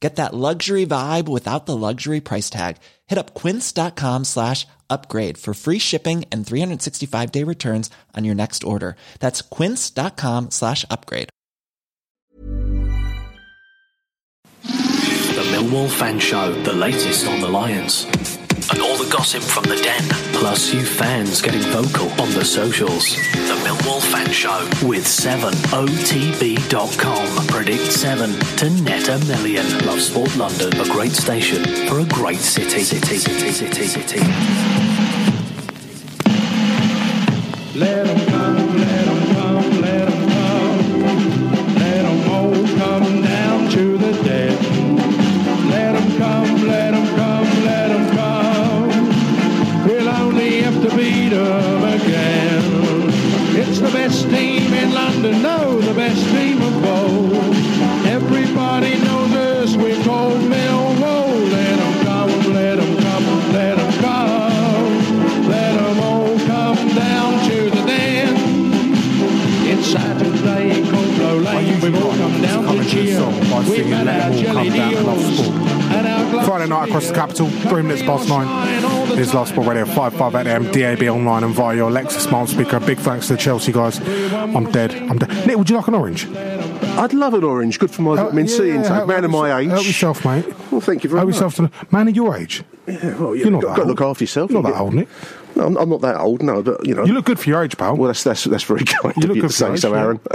Get that luxury vibe without the luxury price tag. Hit up quince.com slash upgrade for free shipping and 365 day returns on your next order. That's quince.com slash upgrade. The Millwall Fan Show, the latest on the Lions. And all the gossip from the den, plus you fans getting vocal on the socials. The Millwall Fan Show with 7otb.com. Predict 7 to net a million. Love Sport London, a great station for a great city. City, city, city, city. Let in London, the best team of all. Everybody knows us, we're called Millwall. Let 'em come, let 'em come, let 'em come. Let 'em all come down to the den. It's Saturday in Coldblow Lane. We've all come down to cheer. We've had our jelly deals Friday night across the capital, three minutes past nine. Is Last Sport Radio 55 at AM, DAB online and via your Alexa smart speaker. Big thanks to the Chelsea guys. I'm dead. I'm dead. Nick, would you like an orange? I'd love an orange. Good for my vitamin C intake. Man of my age. Help yourself, mate. Well, thank you very Help much. Help yourself to the man of your age. Yeah, well, yeah, You're not got, that got to look after yourself. You're not that old, Nick. I'm, I'm not that old, no, but you know. You look good for your age, pal. well, that's, that's, that's very kind You look you good for your so, age, yeah. Aaron.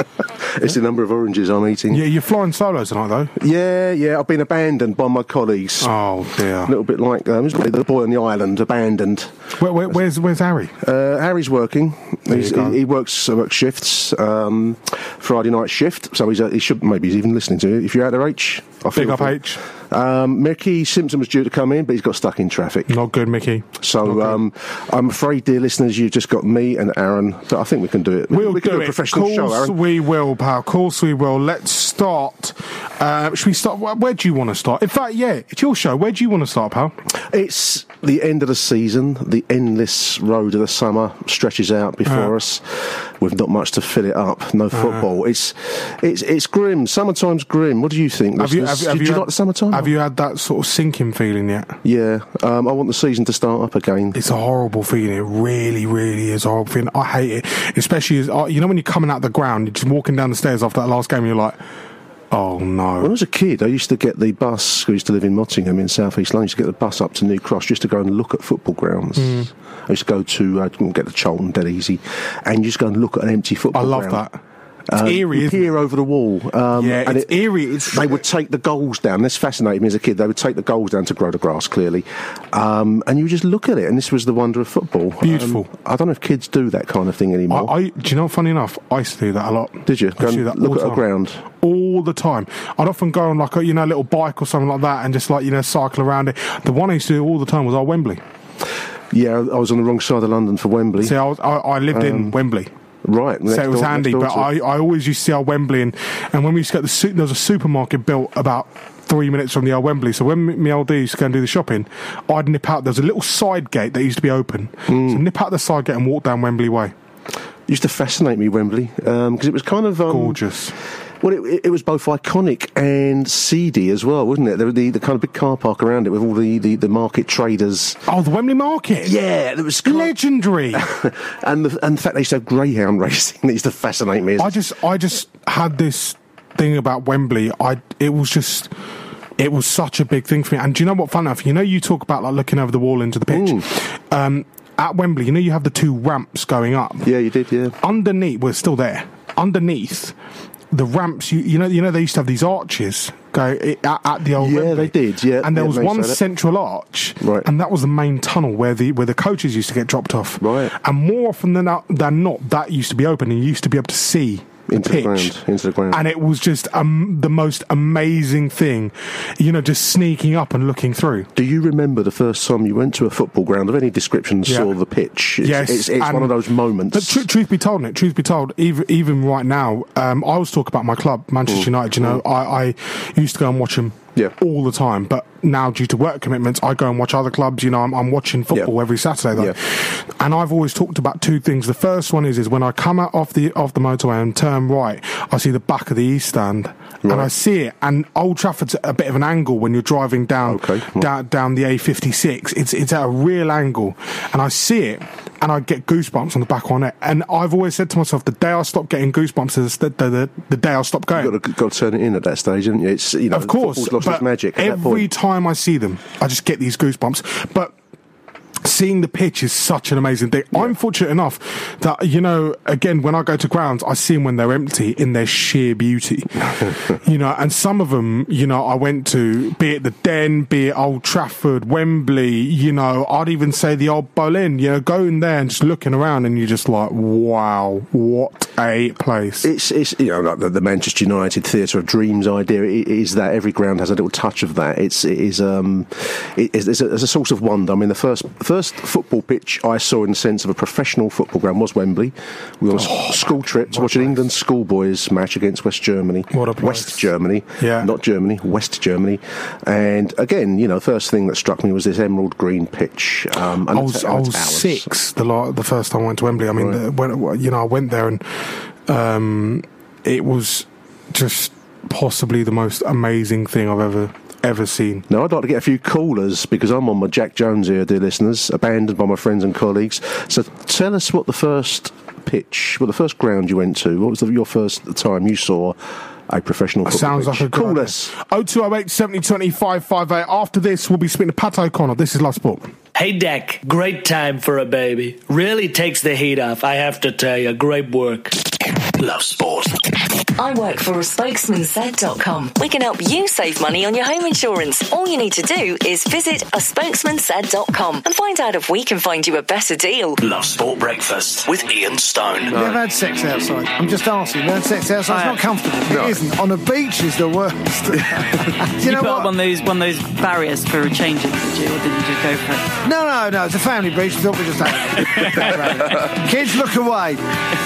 it's the number of oranges I'm eating. Yeah, you're flying solos tonight, though. yeah, yeah, I've been abandoned by my colleagues. Oh dear. A little bit like um, the boy on the island, abandoned. Where, where, where's Where's Harry? Uh, Harry's working. He's, he, he works uh, works shifts, um, Friday night shift. So he's uh, he should maybe he's even listening to it. If you're out there, H, I Big up H. Um, Mickey Simpson was due to come in, but he's got stuck in traffic. Not good, Mickey. So um, I'm afraid, dear listeners, you've just got me and Aaron, but I think we can do it. We, We'll we can do do a it. professional course show, Aaron. we will, pal. Course we will. Let's start. Uh, should we start? Where, where do you want to start? In fact, yeah, it's your show. Where do you want to start, pal? It's the end of the season. The endless road of the summer stretches out before Uh. us. We've not much to fill it up. No Uh-huh. football. It's it's it's grim. Summertime's grim. What do you think? Have you, have, have Did you, had, like the summertime? Have you had that sort of sinking feeling yet? Yeah. Um, I want the season to start up again. It's a horrible feeling. It really, really is a horrible feeling. I hate it, especially as uh, you know when you're coming out the ground, you're just walking down the stairs after that last game, and you're like, oh no! When I was a kid, I used to get the bus. I used to live in Mottingham in South East London. I used to get the bus up to New Cross just to go and look at football grounds. Mm. I used to go to uh, get the Charlton dead easy, and just go and look at an empty football. Ground. I love ground. that. It's Um, eerie, you peer over the wall. Um, Yeah, and it's eerie. It's they would take the goals down. This fascinated me as a kid. They would take the goals down to grow the grass, clearly, um, and you just look at it. And this was the wonder of football. Beautiful. Um, I don't know if kids do that kind of thing anymore. I, do you know? Funny enough, I used to do that a lot. Did you? I used to do that look at the a ground? all the time. I'd often go on like a you know a little bike or something like that, and just like you know cycle around it. The one I used to do all the time was our Wembley. yeah, I was on the wrong side of London for Wembley. See, I, was, I, I lived in Wembley. right, so it was door- handy. But I, I always used to see our Wembley, and, and when we used to get the there was a supermarket built about three minutes from the old Wembley. So when me- me old D used to go and do the shopping, I'd nip out. There was a little side gate that used to be open, Hmm. so nip out the side gate and walk down Wembley Way. used to fascinate me Wembley because it was kind of um, Gorgeous. Well, it, it was both iconic and seedy as well, wasn't it? There were the, the kind of big car park around it with all the, the, the market traders. Oh, the Wembley Market. Yeah, there was of- Legendary. and the and the fact they used to have greyhound racing that used to fascinate me. I just I just had this thing about Wembley. I it was just it was such a big thing for me. And do you know what? Fun enough, you know, you talk about like looking over the wall into the pitch. Um, at Wembley, you know, you have the two ramps going up. yeah, you did. Yeah, Underneath, we're still there. underneath the ramps, you, you know, you know, they used to have these arches go at, at the old. Yeah, Wembley. they did, yeah, and there was one central arch, Right. and that was the main tunnel where the where the coaches used to get dropped off. Right. and more often than not, than not, that used to be open, and you used to be able to see. Into the ground, into the ground. and it was just um, the most amazing thing, you know, just sneaking up and looking through. Do you remember the first time you went to a football ground of any description and Yeah. saw the pitch? It's, yes, it's, it's one of those moments. But tru- truth be told, Nick, truth be told, even even right now, um, I always talk about my club, Manchester United. You know, I, I used to go and watch them Yeah. all the time, but now due to work commitments, I go and watch other clubs. You know, I'm, I'm watching football Yeah. every Saturday though, Yeah. and I've always talked about two things. The first one is is when I come out off the off the motorway and turn right, I see the back of the East Stand. And I see it, and Old Trafford's at a bit of an angle when you're driving down Okay. down, down the A56. It's it's at a real angle, and I see it, and I get goosebumps on the back on it. And I've always said to myself, the day I stop getting goosebumps is the the, the, the day I stop going. You've got to, got to turn it in at that stage, haven't you? It's you know, of course, lost its but magic at that every time I see them, I just get these goosebumps. But seeing the pitch is such an amazing thing. I'm fortunate enough that you know, again, when I go to grounds, I see them when they're empty in their sheer beauty. you know, and some of them, you know, I went to, be it the Den, be it Old Trafford, Wembley. You know, I'd even say the old Boleyn. You know, going there and just looking around, and you're just like, wow, what a place. It's, it's you know like the, the Manchester United theatre of dreams idea i- is that every ground has a little touch of that. It's it is um it is it's a, it's a source of wonder. I mean the first first football pitch I saw in the sense of a professional football ground was Wembley. We were on a s- school trip to watch an England schoolboys match against West Germany. What a place. West Germany, Yeah. not Germany, West Germany. And again, you know, first thing that struck me was this emerald green pitch. Um, and I was, I was six the la- the first time I went to Wembley. I mean, the, when you know I went there and um, it was just possibly the most amazing thing I've ever ever seen. Now, I'd like to get a few callers because I'm on my Jack Jones here, dear listeners, abandoned by my friends and colleagues. So tell us what the first pitch, what the first ground you went to, what was the, your first time you saw a professional football Sounds pitch? like a good Call idea. us. 0208 70 25 58. After this, we'll be speaking to Pat O'Connor. This is Love Sport. Hey, Deck, great time for a baby. Really takes the heat off, I have to tell you. Great work. Love sport. I work for a spokesmansaid.com. We can help you save money on your home insurance. All you need to do is visit a spokesmansaid.com and find out if we can find you a better deal. Love sport breakfast with Ian Stone. Have you ever had sex outside? I'm just asking. Have had sex outside? It's not comfortable. It isn't. On a beach is the worst. You You know put what? up one of those one of those barriers for changing, did you, or did you just go for it? No, no, no. It's a family beach. I thought we just had. Kids, look away.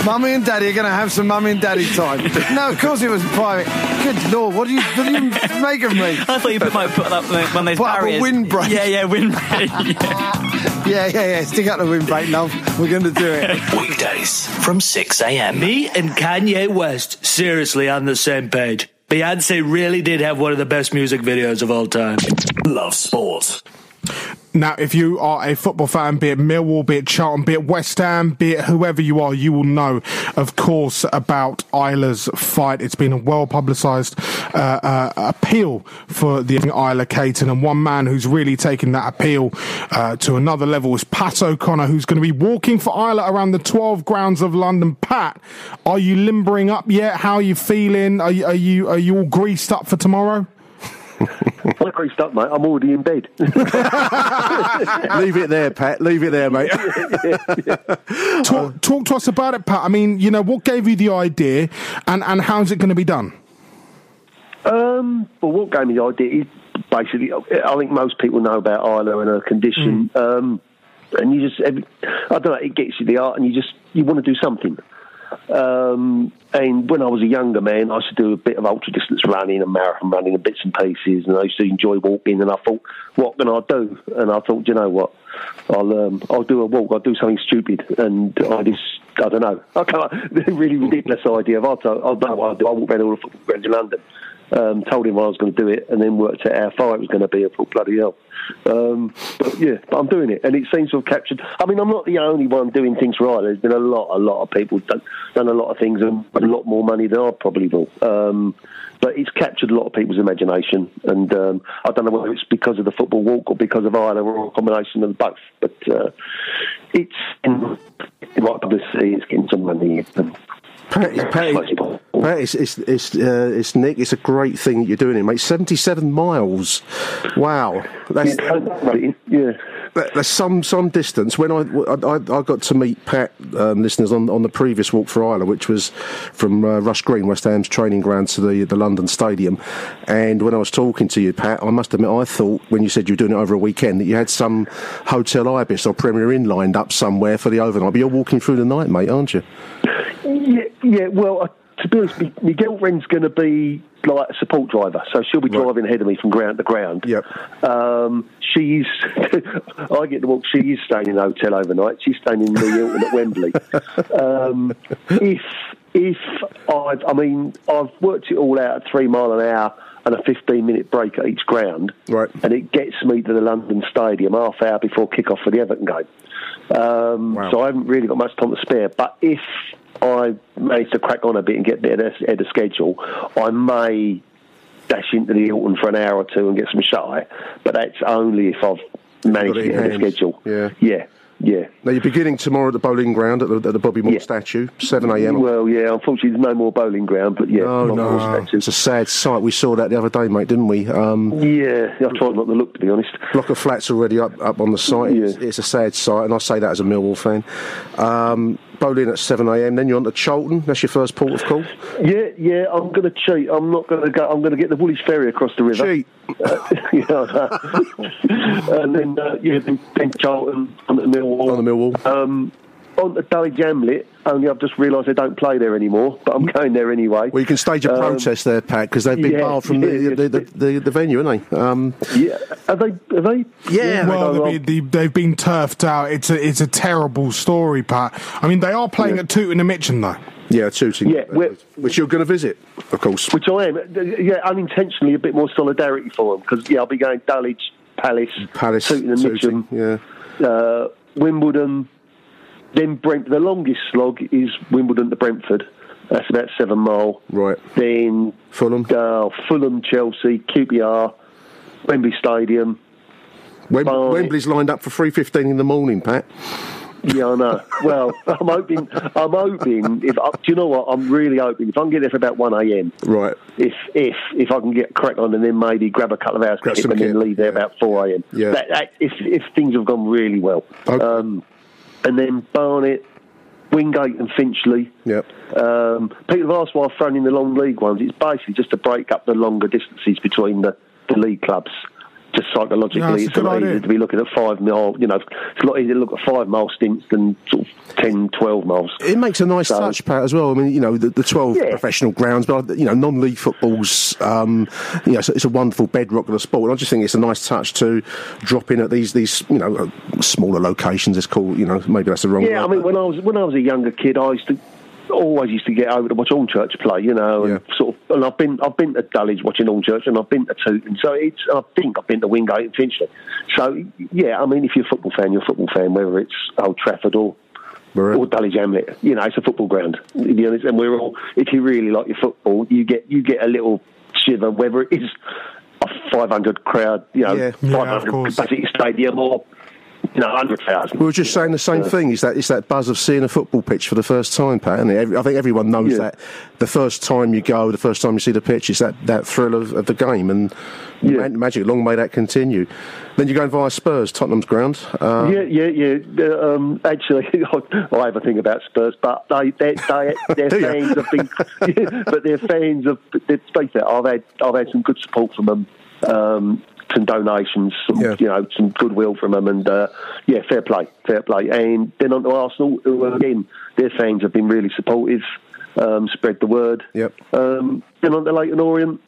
Mummy and Daddy are going to have some mummy and daddy time. No, of course it was private. Good lord, what do you, what do you make of me? I thought you put, might put up one of those Put up a windbreak. Yeah, yeah, windbreak. yeah. Yeah, yeah, yeah. Stick out the windbreak, love. We're going to do it. Weekdays from 6 a.m. Me and Kanye West, seriously on the same page. Beyonce really did have one of the best music videos of all time. Love sport. Now, if you are a football fan, be it Millwall, be it Charlton, be it West Ham, be it whoever you are, you will know, of course, about Isla's fight. It's been a well publicised uh, uh, appeal for the Isla Caton, and one man who's really taken that appeal uh, to another level is Pat O'Connor, who's going to be walking for Isla around the 12 grounds of London. Pat, are you limbering up yet? How are you feeling? Are you, are you, are you all greased up for tomorrow? I'm greased up, mate. I'm already in bed. Leave it there, Pat. Leave it there, mate. talk, talk to us about it, Pat. I mean, you know, what gave you the idea, and and how's it going to be done? um, well, what gave me the idea is basically, I think most people know about Isla and her condition. Um, and you just, every, I don't know, it gets you the art, and you just, you want to do something. Um, and when I was a younger man, I used to do a bit of ultra distance running and marathon running and bits and pieces, and I used to enjoy walking. And I thought, what can I do? And I thought, you know what? I'll um, I'll do a walk. I'll do something stupid, and I just I don't know. I can't. Really ridiculous idea. I'll I'll know what I'll do. I walk around all the football grounds in London. Um, told him I was going to do it, and then worked out how far it was going to be. I thought, bloody hell. Um, but yeah, but I'm doing it, and it seems to have captured. I mean, I'm not the only one doing things right. There's been a lot, a lot of people done, done a lot of things and a lot more money than I probably will. Um, but it's captured a lot of people's imagination, and um, I don't know whether it's because of the football walk or because of Isla or a combination of both. But uh, it's in the right publicity. It's getting some money. Pat, Pat, Pat, it's it's it's, uh, it's Nick. It's a great thing that you're doing it, mate. Seventy-seven miles. Wow, that's yeah. that- That's some some distance. When I I, I got to meet Pat, um, listeners on, on the previous walk for Isla, which was from uh, Rush Green, West Ham's training ground to the the London Stadium, and when I was talking to you, Pat, I must admit I thought when you said you were doing it over a weekend that you had some hotel ibis or Premier Inn lined up somewhere for the overnight. But you're walking through the night, mate, aren't you? Yeah. Well, uh, to be honest, my, my girlfriend's going to be like a support driver, so she'll be driving ahead of me from ground to ground. Yep. Um, she's. I get to walk. She is staying in a hotel overnight. She's staying in the Hilton at Wembley. Um, if if I've, I mean, I've worked it all out at three mile an hour and a 15 minute break at each ground. Right. And it gets me to the London Stadium half hour before kick off for the Everton game. Um, So I haven't really got much time to spare. But if I manage to crack on a bit and get there ahead of schedule, I may dash into the Hilton for an hour or two and get some eye. But that's only if I've managed to get ahead of schedule. Yeah. Yeah. Yeah. Now you're beginning tomorrow at the Boleyn ground at the, at the Bobby Moore statue, seven a.m. Well, yeah. Unfortunately, there's no more Boleyn ground, but yeah. Oh no, it's a sad sight. We saw that the other day, mate, didn't we? Um, Yeah, I tried not to look, to be honest. block of flats already up up on the site. It's, it's a sad sight, and I say that as a Millwall fan. Um, Boleyn at seven a.m. Then you're on to Charlton. That's your first port of call. Yeah, yeah, I'm going to cheat. I'm not going to go. I'm going to get the Woolwich ferry across the river. Cheat. Uh, yeah, and then uh, yeah, then, then Charlton on the Millwall. On the Millwall. Um, on the Dulwich Hamlet. Only I've just realised they don't play there anymore, but I'm going there anyway. Well, you can stage a Um, protest there, Pat, because they've been yeah, barred from yeah, the, the, the, the, the venue, haven't they? Um, Yeah, are they? Are they? well, they- they've been, they've been turfed out. It's a it's a terrible story, Pat. I mean, they are playing at Tooting and Mitcham though. yeah, Tooting. Yeah, which you're going to visit, of course. Which I am. Uh, Yeah, unintentionally a bit more solidarity for them because yeah, I'll be going Dulwich, Palace, Palace, Tooting and Tooting, Mitcham, yeah. uh, Wimbledon, then Brent. The longest slog is Wimbledon to Brentford. That's about seven mile. Right. Then Fulham, uh, Fulham, Chelsea, QPR, Wembley Stadium. Wem- Wembley's lined up for three fifteen in the morning, Pat. Yeah, I know. Well, I'm hoping. I'm hoping. If uh, do you know what? I'm really hoping if I can get there for about one a.m. Right. If if if I can get crack on and then maybe grab a couple of hours Grab kit and then leave there about four a.m. Yeah. That, that, if if things have gone really well, um, and then Barnet, Wingate, and Finchley. Yep. Um, people have asked why I've thrown in the non league ones. It's basically just to break up the longer distances between the, the league clubs. Just psychologically, it's a lot idea. easier to be looking at five mile. You know, it's a lot easier to look at five mile stints than sort of 10, 12 miles. It makes a nice So- touch, Pat, as well. I mean, you know, the, the 12 Yeah. professional grounds, but, you know, non league football's, um, you know, it's, it's a wonderful bedrock of the sport. And I just think it's a nice touch to drop in at these, these you know, uh, smaller locations. It's called, you know, maybe that's the wrong Yeah, I word, mean, when I was when I was a younger kid, I used to always used to get over to watch Church play, you know, and sort of. And I've been I've been to Dulwich watching Church, and I've been to Tooting, so it's I think I've been to Wingate and Finchley. So yeah, I mean, if you're a football fan, you're a football fan, whether it's Old Trafford or. Or Dulwich Hamlet, you know, it's a football ground. To be honest, and we're all. If you really like your football, you get you get a little shiver, whether it is a 500 crowd, you know, Yeah. Yeah, 500 course. capacity stadium, or you know, 100,000. We were just saying the same thing. Is that it's that buzz of seeing a football pitch for the first time, Pat? And I think everyone knows Yeah. that the first time you go, the first time you see the pitch, is that, that thrill of, of the game. And ma- magic, long may that continue. Then you're going via Spurs, Tottenham's ground. Uh, yeah, yeah, yeah. Um, actually, I have a thing about Spurs, but they, they, they, their fans have been, but their fans have. Let's face it, I've had, I've had some good support from them, um, some donations, some, you know, some goodwill from them, and uh, yeah, fair play, fair play. And then on to Arsenal, who again, their fans have been really supportive, um, spread the word. Yep. Um, then on to Leyton Orient.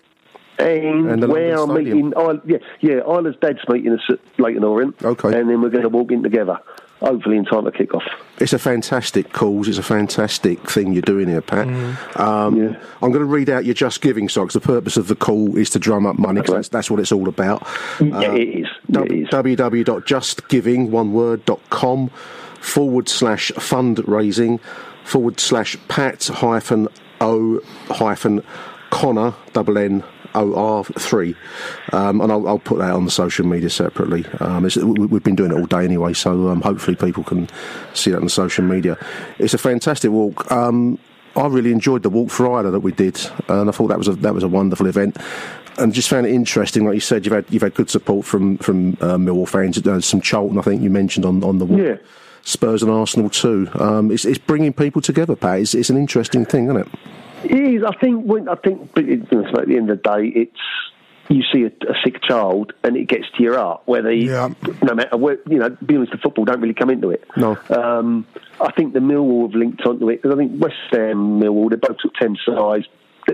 And, And where I'm meeting, I, yeah, yeah, Isla's dad's meeting us at Leyton Orient. Okay. And then we're going to walk in together, hopefully in time to kick off. It's a fantastic cause. It's a fantastic thing you're doing here, Pat. Mm. Um, I'm going to read out your Just Giving socks. The purpose of the call is to drum up money. 'cause That's, that's what it's all about. Yeah, it is. Yeah, it is. www.justgiving, one word, dot com, forward slash fundraising, forward slash pat hyphen o hyphen Connor, double N, OR three, um, and I'll, I'll put that on the social media separately. Um, we've been doing it all day anyway, so um, hopefully people can see that on the social media. It's a fantastic walk. Um, I really enjoyed the walk for Isla that we did, and I thought that was a that was a wonderful event. And just found it interesting, like you said, you've had you've had good support from from uh, Millwall fans, uh, some Charlton, I think you mentioned on on the walk. Yeah. Spurs and Arsenal too. Um, it's, it's bringing people together, Pat. It's, it's an interesting thing, isn't it? It is. I think when I think, but it's, at the end of the day, it's you see a, a sick child and it gets to your heart. Whether you, no matter where, you know, be honest, the football don't really come into it. No. Um, I think the Millwall have linked onto it because I think West Ham, Millwall, they both took ten sides.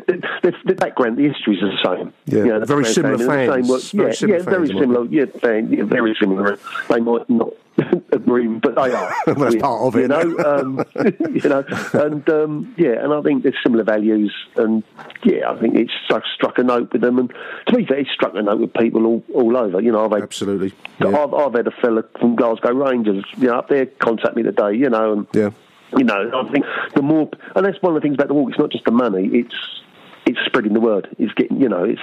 The, the, the background, the histories are the same. Yeah, You know, very similar is fans. Very yeah, similar yeah, very fans, similar. Yeah, fan, yeah, very similar. They might not agree, but they are. That's Yeah, part of it. you know. um, you know, and um, yeah, and I think there's similar values, and yeah, I think it's struck, struck a note with them, and to be fair, it's struck a note with people all, all over. You know, I've had, absolutely. I've, I've had a fella from Glasgow Rangers, you know, up there contact me today, you know, and Yeah. you know, I think the more, and that's one of the things about the walk. It's not just the money; it's it's spreading the word. It's getting, you know, it's,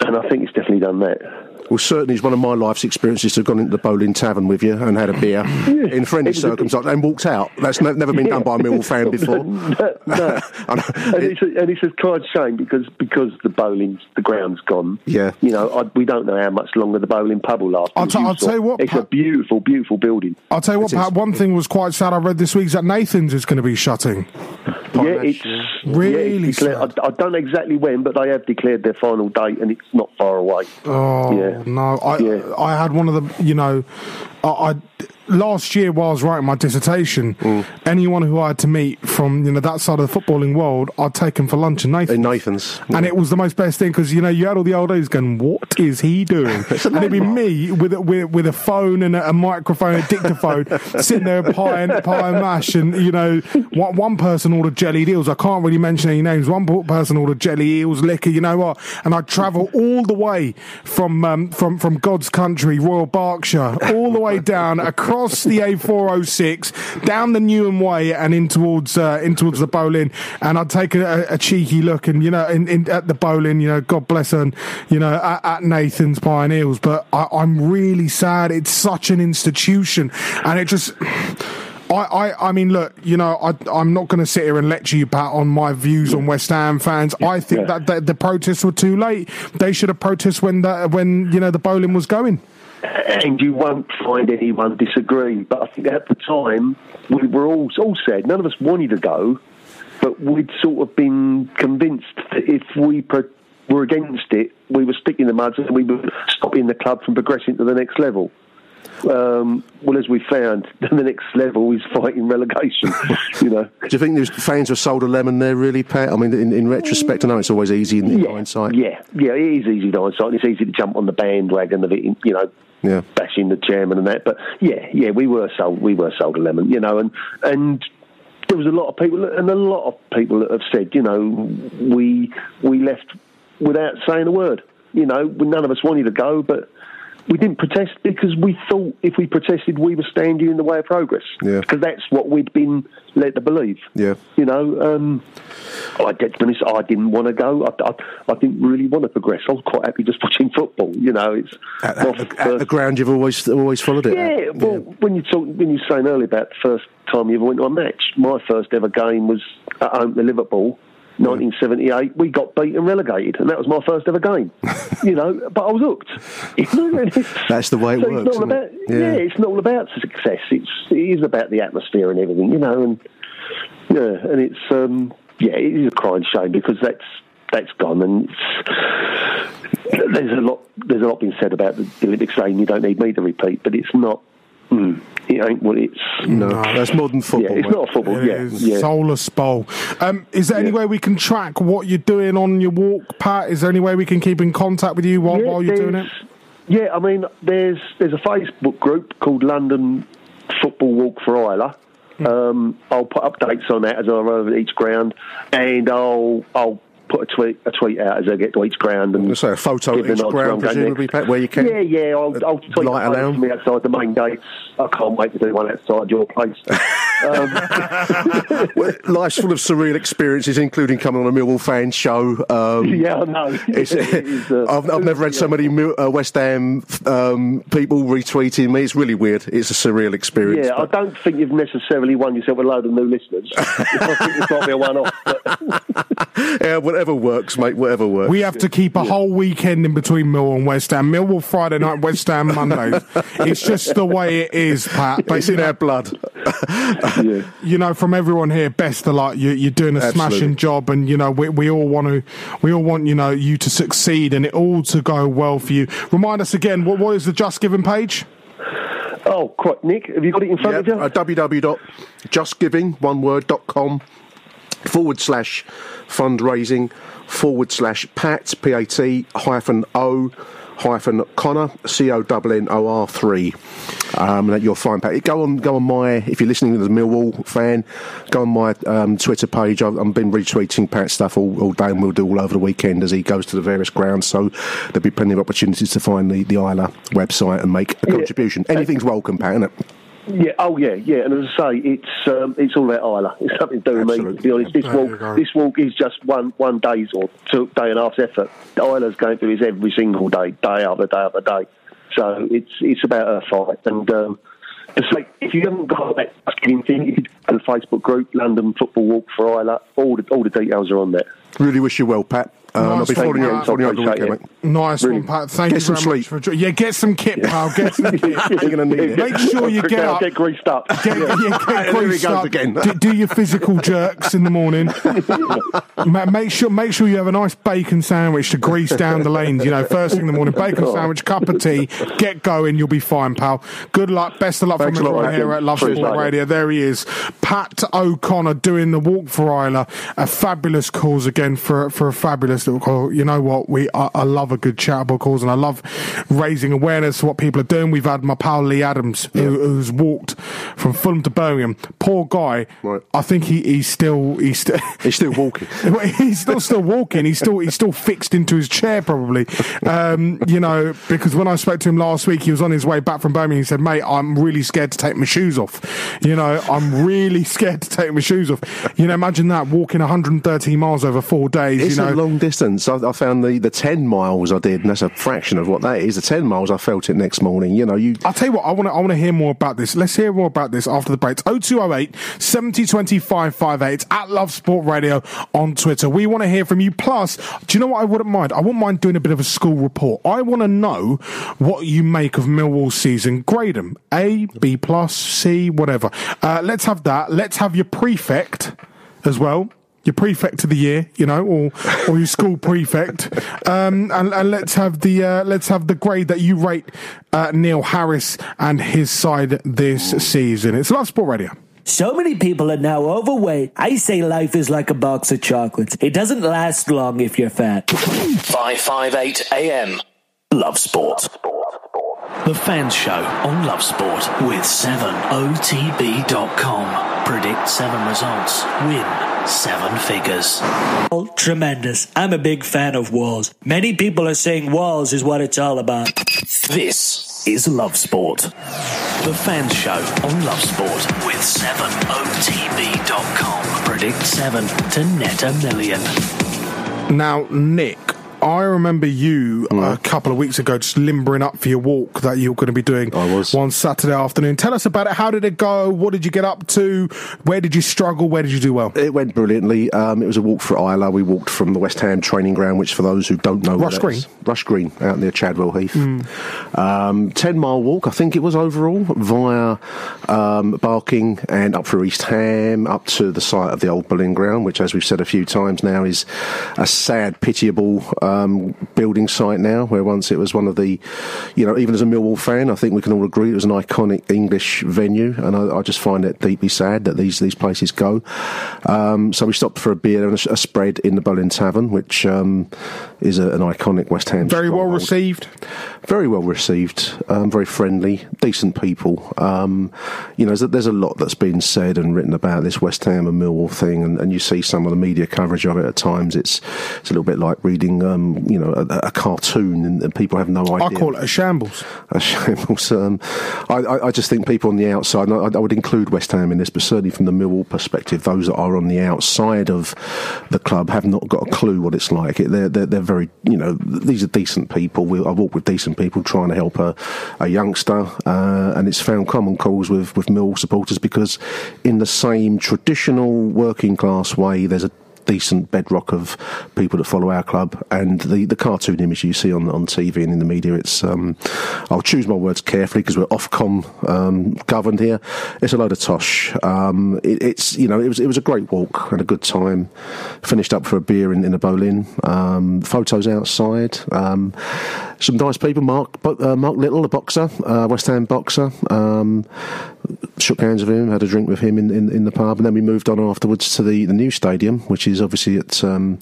and I think it's definitely done that. Well, certainly, it's one of my life's experiences to have gone into the Boleyn tavern with you and had a beer in friendly circumstances and walked out. That's ne- never been done by a Millwall fan before. no, and it's a, and it's a quite shame because because the Boleyn's the ground's gone. Yeah. you know, I, we don't know how much longer the Boleyn pub will last. I'll t- I'll tell you what, it's a beautiful, beautiful building. I'll tell you what, Pat, one thing was quite sad I read this week is that Nathan's is going to be shutting. Yeah, it's Really yeah, it's declared, I, I don't know exactly when, but they have declared their final date, and it's not far away. Oh Yeah. No! I I had one of the you know, I, I last year while I was writing my dissertation, Mm. anyone who I had to meet from you know that side of the footballing world, I'd take him for lunch in Nathan's. In Nathan's, and it was the most best thing because you know you had all the old ladies going, "What is he doing?" and it'd be me with a, with, with a phone and a, a microphone, a dictaphone, sitting there pie and pie and mash, and you know one, one person ordered jelly eels. I can't really mention any names. One person ordered jelly eels, liquor. You know what? And I'd travel all the way from um, from from God's country, Royal Berkshire, all the way down across the A406, down the Newham Way, and in towards uh, in towards the Boleyn. And I'd take a, a cheeky look, and you know, in, in, at the Boleyn, you know, God bless her, and you know, at, at Nathan's and But I, I'm really sad. It's such an institution, and it just. I, I, I mean, look, you know, I, I'm not going to sit here and lecture you, Pat, on my views on West Ham fans. I think that the, the protests were too late. They should have protested when the, when you know the Boleyn was going. And you won't find anyone disagree. But I think at the time we were all all sad. None of us wanted to go, but we'd sort of been convinced that if we pro- were against it, we were sticking the muds and we were stopping the club from progressing to the next level. Um, well, as we found, the next level is fighting relegation. you know. Do you think those fans were sold a lemon there, really, Pat? I mean, in, in retrospect, I know it's always easy in, in hindsight. Yeah, yeah, it is easy to hindsight. It's easy to jump on the bandwagon of it, you know, Yeah. bashing the chairman and that. But yeah, yeah, we were sold, we were sold a lemon, you know, and and there was a lot of people, and a lot of people that have said, you know, we we left without saying a word. You know, none of us wanted to go, but. We didn't protest because we thought if we protested, we were standing in the way of progress. Yeah. Because that's what we'd been led to believe. Yeah. You know, um, I, to be honest, I didn't want to go. I, I, I didn't really want to progress. I was quite happy just watching football. You know, it's At, at the, at the ground, you've always always followed it. yeah. at. Well, when you talk, when you were saying earlier about the first time you ever went to a match, my first ever game was at home to Liverpool. 1978, we got beaten and relegated, and that was my first ever game. you know, but I was hooked. You know, That's the way it so works. It's not about, it? yeah. it's not all about success. It's it is about the atmosphere and everything, you know, and yeah, and it's um, yeah, it is a crying shame because that's that's gone, and it's, there's a lot there's a lot being said about the Olympics saying you don't need me to repeat, but it's not. Mm, it ain't what it's. No, that's modern football. Yeah, it's not football. It Yeah, is yeah. Soulless bowl. Um, is there any way we can track what you're doing on your walk, Pat? Is there any way we can keep in contact with you while, Yeah, while you're doing it? Yeah, I mean, there's there's a Facebook group called London Football Walk for Isla. Hmm. Um, I'll put updates on that as I run over each ground, and I'll I'll put a tweet a tweet out as I get to each ground and So a photo the each ground, presumably. Pat, where you can. Yeah, yeah. I'll, I'll tweet light around. me outside the main gates. I can't wait to do one outside your place. Um, Well, Life's full of surreal experiences, including coming on a Millwall fan show. Um, yeah, I know. It's, It is, uh, I've, I've never had so many uh, West Ham um, people retweeting me. It's really weird. It's a surreal experience. Yeah, I don't think you've necessarily won yourself a load of new listeners. I think this might be a one-off. But yeah, whatever works, mate. Whatever works. We have to keep a whole weekend in between Millwall and West Ham. Millwall Friday night, West Ham Mondays. It's just the way it is, Pat. But it's in know, our blood. yeah. you know, from everyone here, best of luck. You, you're doing a Absolutely. smashing job, and you know, we, we all want to, we all want you know you to succeed and it all to go well for you. Remind us again, what what is the Just Giving page? Oh, quite, Nick, have you got it in front Yeah, of you? uh, www.justgiving, one word, dot com, forward slash fundraising, forward slash pat, P-A-T, hyphen O, hyphen Connor, C-O-N-N-O-R 3. Um, that you'll find, Pat. Go on, go on my, if you're listening as a Millwall fan, go on my um, Twitter page. I've, I've been retweeting Pat's stuff all, all day and we'll do all over the weekend as he goes to the various grounds. So there'll be plenty of opportunities to find the, the Isla website and make a Yeah. contribution. Anything's welcome, Pat, isn't it? Yeah, oh yeah, yeah. And as I say, it's um, it's all about Isla. It's nothing to do with me. To be honest, this walk this walk is just one one day's or two day and a half's effort. Isla's going through this every single day, day after day after day. So it's it's about her fight. And um, to say, if you haven't got that fucking thing, you go to the Facebook group London Football Walk for Isla. All the all the details are on there. Really wish you well, Pat. Um, I'll Nice be one, following you, Pat. following you over the Appreciate weekend, mate. Nice Really. one, Pat. Thank Get you some very sleep. much for yeah. Get some kit, pal. Get some kit. You're going to need it. Make sure you get I'll up. get greased up. Get, yeah, get There he greased goes up. again. Do, do your physical jerks in the morning. Make sure make sure you have a nice bacon sandwich to grease down the lanes. You know, first thing in the morning, bacon sandwich, cup of tea, get going. You'll be fine, pal. Good luck. Best of luck Thanks a from everyone mate. here at Love Appreciate Sport it. Radio. There he is, Pat O'Connor doing the walk for Isla. A fabulous cause again for for a fabulous call. You know what? We I, I love a good charitable cause, and I love raising awareness of what people are doing. We've had my pal Lee Adams, who, who's walked from Fulham to Birmingham. Poor guy. Right. I think he, he's still he's still. He's still walking. He's still still walking. He's still he's still fixed into his chair, probably. Um, you know, because when I spoke to him last week, he was on his way back from Birmingham. He said, "Mate, I'm really scared to take my shoes off. You know, I'm really scared to take my shoes off. You know, imagine that walking 113 miles over four days. It's you know, a long distance. I, I found the, the 10 miles I did, and that's a fraction of what that is. The 10 miles, I felt it next morning. You know, you. I'll tell you what, I want to I want to hear more about this. Let's hear more about this after the break. It's 0208 70 25 58. It's at Love Sport Radio on Twitter. We want to hear from you. Plus, do you know what I wouldn't mind? I wouldn't mind doing a bit of a school report. I want to know what you make of Millwall season. Grade them. A, B plus, C, whatever. Uh, let's have that. Let's have your prefect as well. Your prefect of the year, you know, or or your school prefect, um, and, and let's have the uh, let's have the grade that you rate uh, Neil Harris and his side this season. It's Love Sport Radio. So many people are now overweight. I say life is like a box of chocolates. It doesn't last long if you're fat. 558 AM. Love Sport. The Fans Show on Love Sport with 7otb.com. Predict seven results. Win seven figures. Oh, tremendous. I'm a big fan of walls. Many people are saying walls is what it's all about. This is Love Sport. The Fans Show on Love Sport with 7otb.com. Predict seven to net a million. Now, Nick, I remember you a couple of weeks ago just limbering up for your walk that you were going to be doing I was. one Saturday afternoon. Tell us about it. How did it go? What did you get up to? Where did you struggle? Where did you do well? It went brilliantly. Um, it was a walk for Isla. We walked from the West Ham training ground, which for those who don't know, Rush Green. is- Rush Green, out near Chadwell Heath. Um, Ten mile walk, I think it was overall, via um, Barking and up through East Ham, up to the site of the old Boleyn ground, which, as we've said a few times now, is a sad, pitiable um, building site now. Where once it was one of the, you know, even as a Millwall fan, I think we can all agree it was an iconic English venue, and I, I just find it deeply sad that these these places go. Um, so we stopped for a beer and a, a spread in the Boleyn Tavern, which um, is a, an iconic West Ham. Very well stronghold. received. Very well received, um, very friendly, decent people. Um, you know, there's a, there's a lot that's been said and written about this West Ham and Millwall thing, and, and you see some of the media coverage of it at times. It's it's a little bit like reading um, you know, a, a cartoon, and, and people have no idea. I call it a shambles. A shambles. Um, I, I, I just think people on the outside, and I, I would include West Ham in this, but certainly from the Millwall perspective, those that are on the outside of the club have not got a clue what it's like. They're, they're, they're very, you know, these are decent people. We, I walk with decent people trying to help a, a youngster, uh, and it's found common cause with, with Millwall supporters because, in the same traditional working class way, there's a decent bedrock of people that follow our club. And the, the cartoon image you see on, on TV and in the media, it's um, I'll choose my words carefully because we're Ofcom um, governed here. It's a load of tosh. Um, it, it's you know it was it was a great walk and a good time. Finished up for a beer in, in a Boleyn. Um, photos outside. Um, some nice people. Mark uh, Mark Little, a boxer, uh, West Ham boxer. Um, shook hands with him, had a drink with him in, in, in, the pub, and then we moved on afterwards to the, the new stadium, which is obviously at um,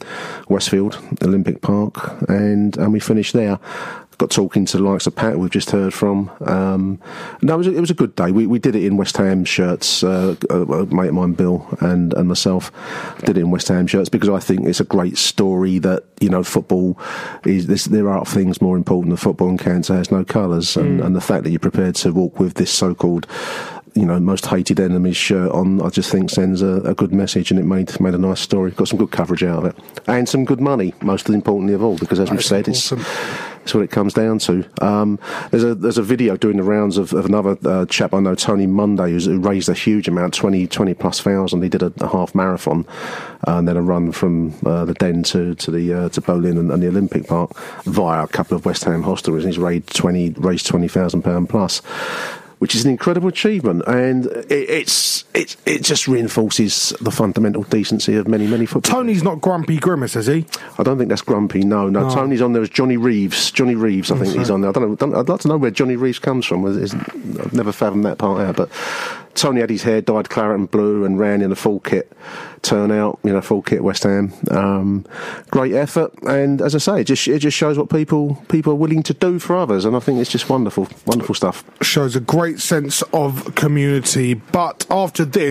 Westfield Olympic Park, and and we finished there. Got talking to the likes of Pat, we've just heard from. Um, no, it was, a, it was a good day. We, we did it in West Ham shirts. Uh, a mate of mine, Bill, and, and myself did it in West Ham shirts because I think it's a great story that you know football is. This, there are things more important than football, and cancer has no colours. And, Mm. and the fact that you're prepared to walk with this so-called you know, most hated enemies shirt on, I just think sends a, a good message and it made made a nice story. Got some good coverage out of it. And some good money, most importantly of all, because as we've said, it's important. it's what it comes down to. Um, there's a there's a video doing the rounds of, of another uh, chap I know, Tony Monday, who's, who raised a huge amount, 20, 20 plus thousand. He did a, a half marathon uh, and then a run from uh, the Den to to the uh, to Boleyn and, and the Olympic Park via a couple of West Ham hostelries. And he's raised twenty raised twenty thousand pound plus. Which is an incredible achievement, and it, it's it it just reinforces the fundamental decency of many many football. Tony's not grumpy grimace, is he? I don't think that's Grumpy. No, no. Oh. Tony's on there as Johnny Reeves. Johnny Reeves, I oh, think That's he's on there. I don't know. Don't, I'd like to know where Johnny Reeves comes from. I've never fathomed that part out. But Tony had his hair dyed claret and blue and ran in a full kit turnout. You know, full kit West Ham. Um, great effort, and as I say, it just it just shows what people people are willing to do for others, and I think it's just wonderful, wonderful stuff. Shows a great sense of community. But after this,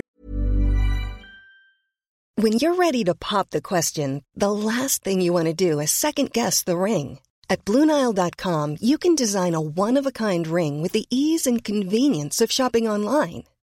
When you're ready to pop the question, the last thing you want to do is second guess the ring. At Bluenile.com, you can design a one of a kind ring with the ease and convenience of shopping online.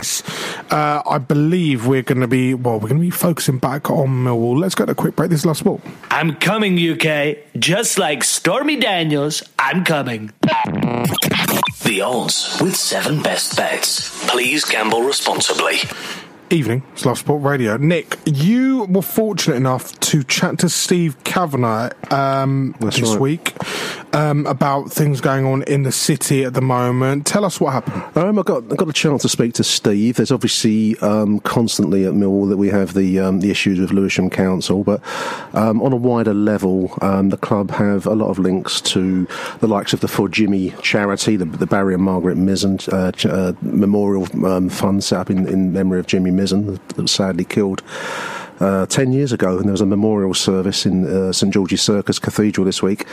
Uh, I believe we're going to be well. We're going to be focusing back on Millwall. Let's go to a quick break. This is last ball. I'm coming, UK. Just like Stormy Daniels, I'm coming. The odds with seven best bets. Please gamble responsibly. Evening, it's Love Sport Radio. Nick, you were fortunate enough to chat to Steve Kavanagh um, this right. week um, about things going on in the city at the moment. Tell us what happened. Um, I got I got a chance to speak to Steve. There's obviously um, constantly at Millwall that we have the um, the issues with Lewisham Council, but um, on a wider level, the club have a lot of links to the likes of the For Jimmy charity, the, the Barry and Margaret Mizen uh, ch- uh, memorial fund set up in, in memory of Jimmy Mizen that was sadly killed. Uh, 10 years ago, and there was a memorial service in uh, St George's Circus Cathedral this week.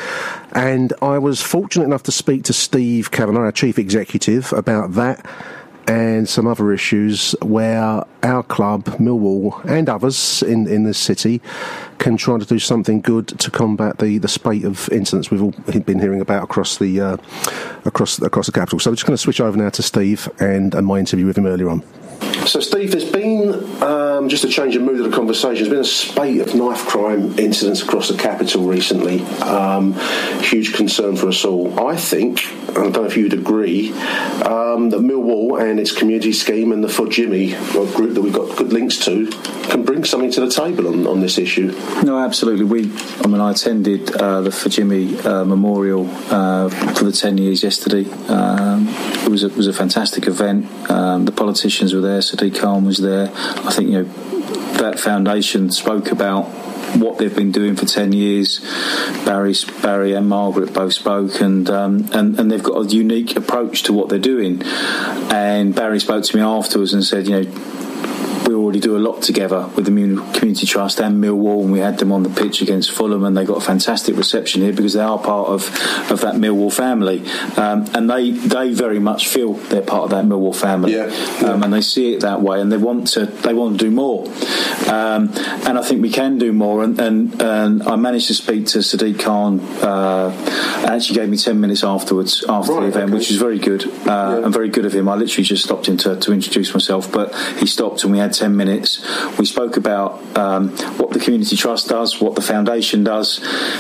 And I was fortunate enough to speak to Steve Kavanagh, our chief executive, about that and some other issues where our club, Millwall, and others in, in the city can try to do something good to combat the, the spate of incidents we've all been hearing about across the uh, across across the capital. So we're just going to switch over now to Steve and, and my interview with him earlier on. So, Steve, there's been um, just a change of mood of the conversation. There's been a spate of knife crime incidents across the capital recently. Um, huge concern for us all. I think, I don't know if you'd agree, um, that Millwall and its community scheme and the For Jimmy group that we've got good links to can bring something to the table on, on this issue. No, absolutely. We, I mean, I attended uh, the For Jimmy uh, memorial uh, for the 10 years yesterday. Um, it was a, was a fantastic event. Um, the politicians were there. Sadiq Khan was there. I think you know that foundation spoke about what they've been doing for 10 years. Barry, Barry and Margaret both spoke, and, um, and, and they've got a unique approach to what they're doing. And Barry spoke to me afterwards and said, you know, we already do a lot together with the Community Trust and Millwall, and we had them on the pitch against Fulham, and they got a fantastic reception here because they are part of, of that Millwall family, um, and they they very much feel they're part of that Millwall family, yeah. Um, and they see it that way, and they want to they want to do more, um, and I think we can do more. And, and, and I managed to speak to Sadiq Khan, uh, and actually gave me ten minutes afterwards after Right, the event, okay. which was very good uh, and very good of him. I literally just stopped him to, to introduce myself, but he stopped and we had 10 minutes. We spoke about um, what the Community Trust does, what the foundation does.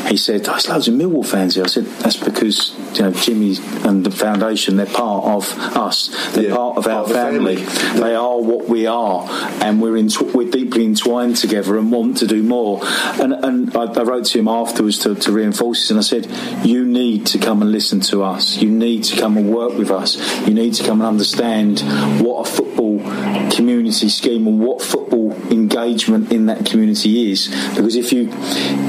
He said, oh, There's loads of Millwall fans here. I said, That's because you know, Jimmy and the foundation, they're part of us, they're part of our of family. family. They are what we are, and we're, in, we're deeply entwined together and want to do more. And, and I, I wrote to him afterwards to, to reinforce this, and I said, You need to come and listen to us. You need to come and work with us. You need to come and understand what a football community scheme and what football engagement in that community is. Because if you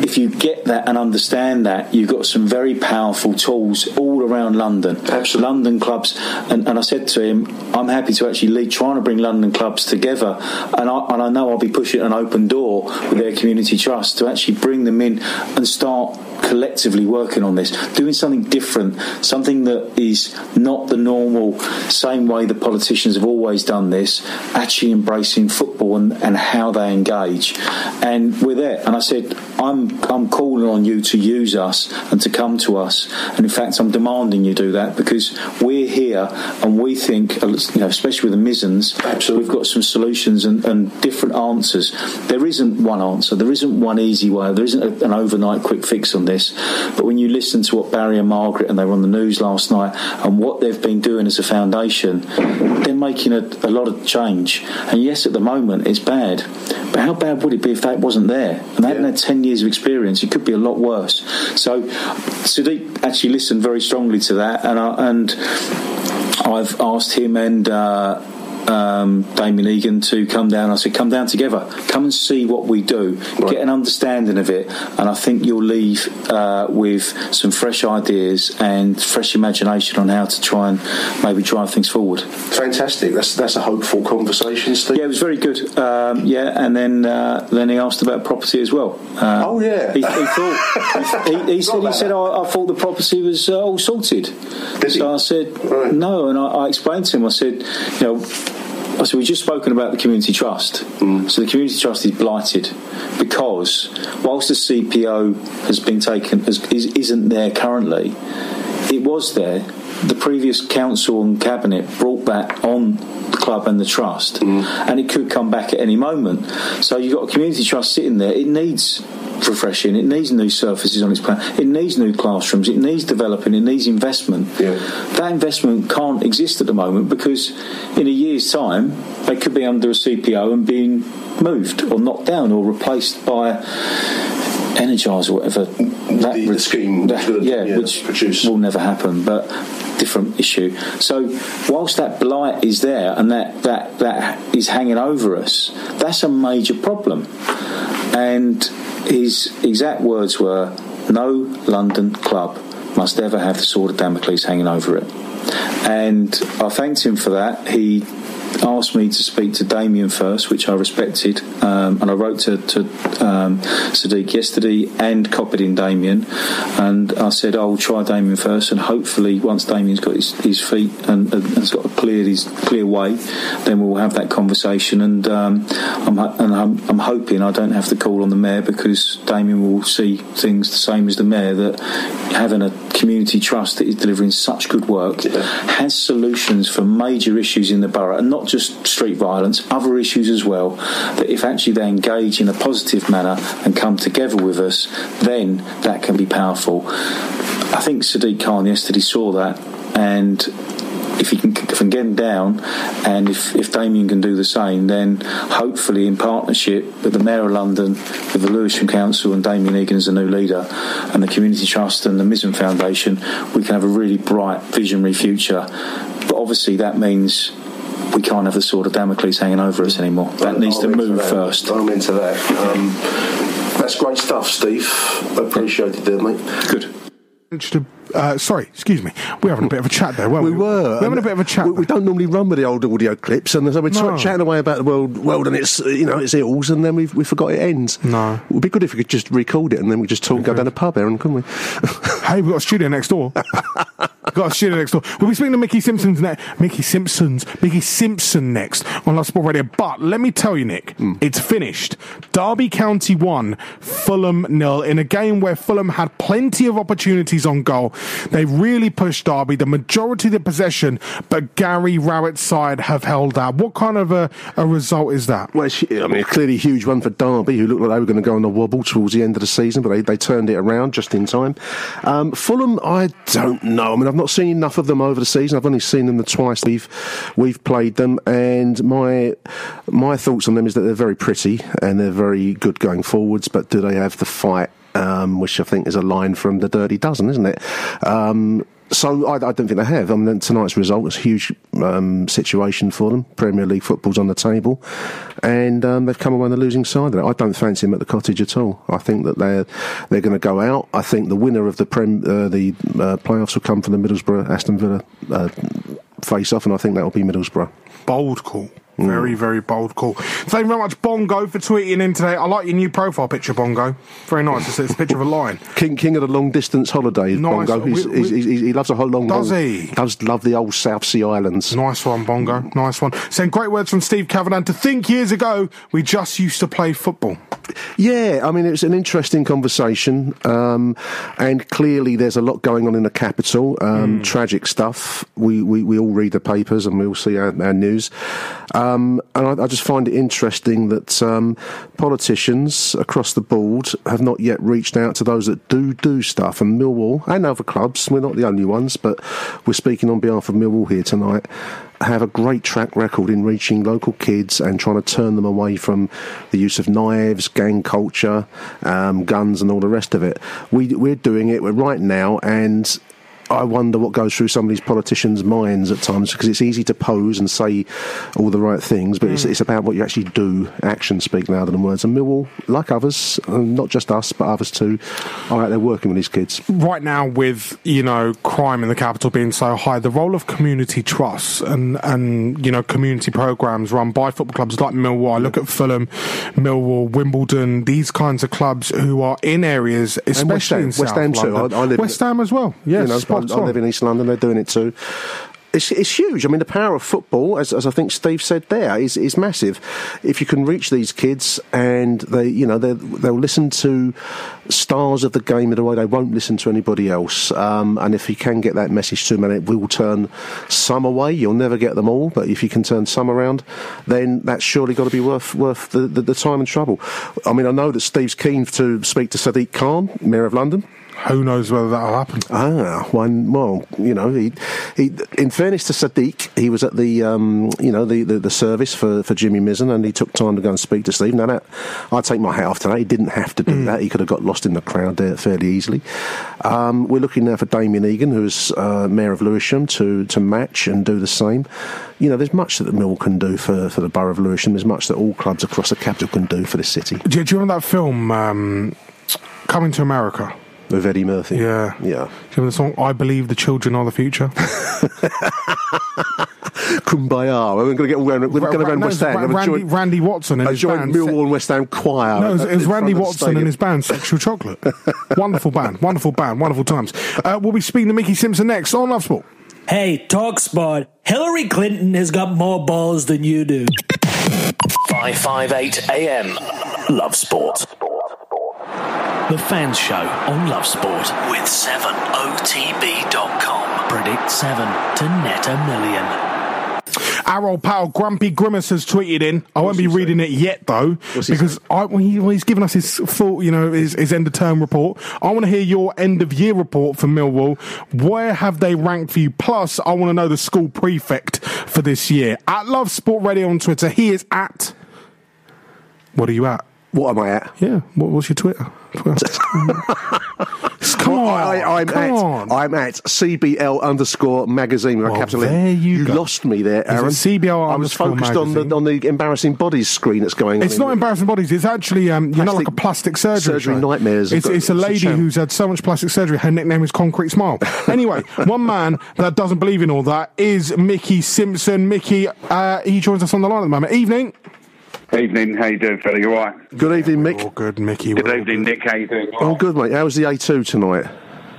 if you get that and understand that, you've got some very powerful tools all around London. Absolutely. London clubs, and, and I said to him, I'm happy to actually lead trying to bring London clubs together, and I, and I know I'll be pushing an open door with their community trust to actually bring them in and start collectively working on this, doing something different, something that is not the normal same way the politicians have always done this, actually embracing football and, and how they engage. And we're there. And I said, I'm I'm calling on you to use us and to come to us. And in fact, I'm demanding you do that because we're here and we think, uh, you know, especially with the Mizens, so we've got some solutions and, and different answers. There isn't one answer. There isn't one easy way. There isn't a, an overnight quick fix on this. But when you listen to what Barry and Margaret and they were on the news last night and what they've been doing as a foundation, they're making a, a lot of change. And yes, at the moment it's bad, but how bad would it be if that wasn't there? And they hadn't had ten years of experience. It could be a lot worse. So Sadiq actually listened very strongly to that, and I, and I've asked him and. Uh, um, Damien Egan to come down. I said, "Come down together. Come and see what we do. Get an understanding of it, and I think you'll leave uh, with some fresh ideas and fresh imagination on how to try and maybe drive things forward." Fantastic. That's that's a hopeful conversation, Steve. Yeah, it was very good. Um, yeah, and then uh, then he asked about property as well. Uh, oh yeah, he, he thought he, he said he said I, I thought the property was uh, all sorted. so I said no, and I, I explained to him. I said, you know. Oh, I said, we've just spoken about the community trust. Mm. So the community trust is blighted because whilst the CPO has been taken, has, is, isn't there currently, it was there. The previous council and cabinet brought back on the club and the trust, mm. and it could come back at any moment. So you've got a community trust sitting there. It needs refreshing. It needs new surfaces on its plan. It needs new classrooms. It needs developing. It needs investment. Yeah. That investment can't exist at the moment because in a year's time they could be under a CPO and being moved or knocked down or replaced by Energize or whatever. That the, the scheme, that- yeah, which will never happen. But different issue. So whilst that blight is there and that that that is hanging over us, that's a major problem. And his exact words were, "No London club must ever have the sword of Damocles hanging over it." And I thanked him for that. He asked me to speak to Damien first, which I respected, um, and I wrote to, to um, Sadiq yesterday and copied in Damien, and I said I'll try Damien first, and hopefully once Damien's got his, his feet and, and has got a clear his clear way, then we'll have that conversation, and um, I'm and I'm, I'm hoping I don't have to call on the mayor because Damien will see things the same as the mayor that having a community trust that is delivering such good work has solutions for major issues in the borough. And not just street violence, other issues as well. That if actually they engage in a positive manner and come together with us, then that can be powerful. I think Sadiq Khan yesterday saw that and if he can, can get him down, and if, if Damien can do the same, then hopefully in partnership with the Mayor of London, with the Lewisham Council and Damien Egan as the new leader, and the Community Trust and the Mizen Foundation, we can have a really bright, visionary future. But obviously that means we can't have the sword of Damocles hanging over us anymore. That needs to I'm into move that. first. I'm into that. Um, that's great stuff, Steve. Appreciated it, mate. Good. Uh, sorry, excuse me. We're having a bit of a chat there, weren't we? We were. We're having a bit of a chat. We, we don't normally run with the old audio clips, and so we're No. chatting away about the world, world and its, you know, its ills, and then we we forgot it ends. No. it would be good if we could just record it, and then we just talk, go down a pub, Aaron, couldn't we? hey, we've got a studio next door. got a studio next door. We'll be speaking to Mickey Simpson's next. Mickey Simpson's Mickey Simpson next on Love Sport Radio. But let me tell you, Nick, Hmm. it's finished. Derby County won, Fulham nil in a game where Fulham had plenty of opportunities on goal. They really pushed Derby, the majority of the possession, but Gary Rowett's side have held out. What kind of a, a result is that? Well, I mean, clearly a huge one for Derby, who looked like they were going to go on the wobble towards the end of the season, but they, they turned it around just in time. Um, Fulham, I don't know. I mean, I've not seen enough of them over the season. I've only seen them the twice we've we've played them, and my my thoughts on them is that they're very pretty and they're very good going forwards, but do they have the fight? Um, which I think is a line from the Dirty Dozen, isn't it? Um, so I, I don't think they have. I mean, tonight's result is a huge um, situation for them. Premier League football's on the table, and um, they've come away on the losing side of it. I don't fancy them at the cottage at all. I think that they're they're going to go out. I think the winner of the prem, uh, the uh, playoffs will come from the Middlesbrough Aston Villa uh, face off, and I think that will be Middlesbrough. Bold call. Very, very bold call. Thank you very much, Bongo, for tweeting in today. I like your new profile picture, Bongo. Very nice. It's, it's a picture of a lion. King King of the long distance holidays, Nice. Bongo. He's, We- he's, we- he's, he loves a whole long. Does long- he? Does love the old South Sea Islands. Nice one, Bongo. Nice one. Saying great words from Steve Cavadan. To think years ago, we just used to play football. Yeah, I mean, it's an interesting conversation, um, and clearly there's a lot going on in the capital. Um, Tragic stuff. We, we, we all read the papers and we all see our, our news. Um, and I, I just find it interesting that um, politicians across the board have not yet reached out to those that do do stuff. And Millwall and other clubs, we're not the only ones, but we're speaking on behalf of Millwall here tonight have a great track record in reaching local kids and trying to turn them away from the use of knives, gang culture, um, guns, and all the rest of it. We, we're doing it we're right now, and I wonder what goes through some of these politicians' minds at times because it's easy to pose and say all the right things, but it's, it's about what you actually do. Actions speak louder than words. And Millwall, like others, um, not just us, but others too, are out there working with these kids. Right now, with you know crime in the capital being so high, the role of community trusts and and you know community programs run by football clubs like Millwall. I look at Fulham, Millwall, Wimbledon, these kinds of clubs who are in areas, And West especially Ham, in West South Ham too. I, I West Ham as well. Yes, you know, spot I, I live in East London. They're doing it too. It's, it's huge. I mean, the power of football, as, as I think Steve said there, is, is massive. If you can reach these kids and they, you know, they, they'll listen to stars of the game in a way they won't listen to anybody else. Um, and if you can get that message to them, and it will turn some away. You'll never get them all, but if you can turn some around, then that's surely got to be worth worth the, the, the time and trouble. I mean, I know that Steve's keen to speak to Sadiq Khan, Mayor of London. Who knows whether that'll happen? Ah, one. Well, you know, he, he. In fairness to Sadiq, he was at the, um, you know, the, the, the service for, for Jimmy Mizen, and he took time to go and speak to Steve. Now that I take my hat off to that. He didn't have to do that. He could have got lost in the crowd there fairly easily. Um, we're looking now for Damien Egan, who's uh, mayor of Lewisham, to to match and do the same. You know, there's much that the Mill can do for, for the borough of Lewisham. There's much that all clubs across the capital can do for the city. Do, you- do you remember that film, um, Coming to America? With Eddie Murphy. Yeah. Yeah. Do you remember the song "I Believe the Children Are the Future"? Kumbaya. We're going to get all around, we're going around no, West it's Ham. Ra- Randy, joint- Randy Watson and a his joint band. Millwall and West Ham choir. No, it was, it was Randy Watson and his band, Sexual Chocolate. wonderful band, wonderful band, wonderful times. Uh, we'll be speaking to Mickey Simpson next on Love Sport. Hey, talk sport. Hillary Clinton has got more balls than you do. 558 AM. Love Sport. The Fans Show on Love Sport with 7otb.com. Predict 7 to net a million. Our old pal Grumpy Grimace has tweeted in. I won't be reading it yet though, because I, well, he, well, he's given us his full, you know, his, his end of term report. I want to hear your end of year report for Millwall. Where have they ranked for you? Plus, I want to know the school prefect for this year. At Love Sport Radio on Twitter, he is at. What are you at? What am I at? Yeah. What, what's your Twitter? Come on, I, am at on. I'm at CBL underscore magazine a Well, capital there you go. lost me there, Aaron. CBL I was focused on the on the embarrassing bodies screen that's going on. It's not embarrassing bodies. It's actually um, you know like a plastic surgery. surgery show. nightmares. It's, it's a It's a lady channel. who's had so much plastic surgery. Her nickname is Concrete Smile. anyway, one man that doesn't believe in all that is Mickey Simpson. Mickey, uh, he joins us on the line at the moment. Evening. Evening, how you doing, fella? You all right? Good evening, Mick. All good, Mickey. Good evening, Nick. How you doing? Oh, good, mate. How was the A2 tonight?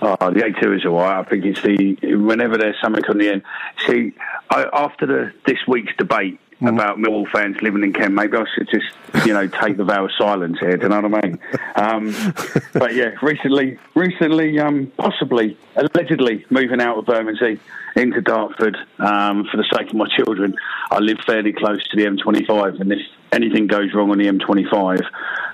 Oh, the A2 is all right. I think it's the whenever there's something on the end. See, I, after the this week's debate about Millwall fans living in Kent, maybe I should just you know take the vow of silence here. Do you know what I mean? Um, but yeah, recently, recently, um, possibly, allegedly moving out of Bermondsey into Dartford um, for the sake of my children. I live fairly close to the M25, and if anything goes wrong on the M25,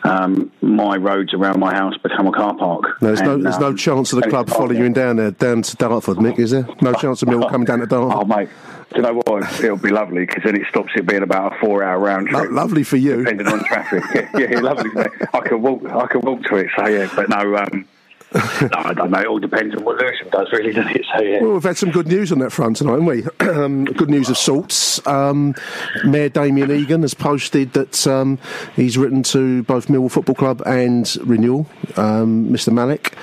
um, my roads around my house become a car park. No, there's no, And, there's no um, chance of the club following you in down there, down to Dartford, Mick, is there? No chance of Mill coming down to Dartford? Oh, mate. Do you know what? It'll be lovely because then it stops it being about a four-hour round Lo- trip. lovely for you. depending on traffic. yeah, yeah, lovely. I can walk. I can walk to it. So yeah, but no. Um, no, I don't know. It all depends on what Lewisham does, really, doesn't it? So yeah. Well, we've had some good news on that front tonight, haven't we? um, good news of sorts. Um, Mayor Damien Egan has posted that um, he's written to both Millwall Football Club and Renewal, um, Mr. Malik,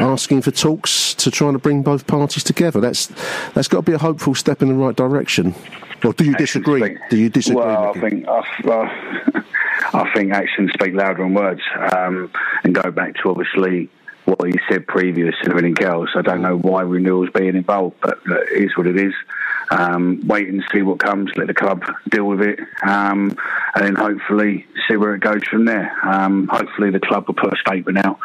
asking for talks to try and bring both parties together. That's that's got to be a hopeful step in the right direction. Or do you disagree? Do you disagree? Well? I think I, I think actions speak louder than words, um, and go back to obviously what he said previous and everything else. I don't know why renewal's being involved, but it is what it is. Um, wait and see what comes. Let the club deal with it, um, and then hopefully see where it goes from there. Um, hopefully, the club will put a statement out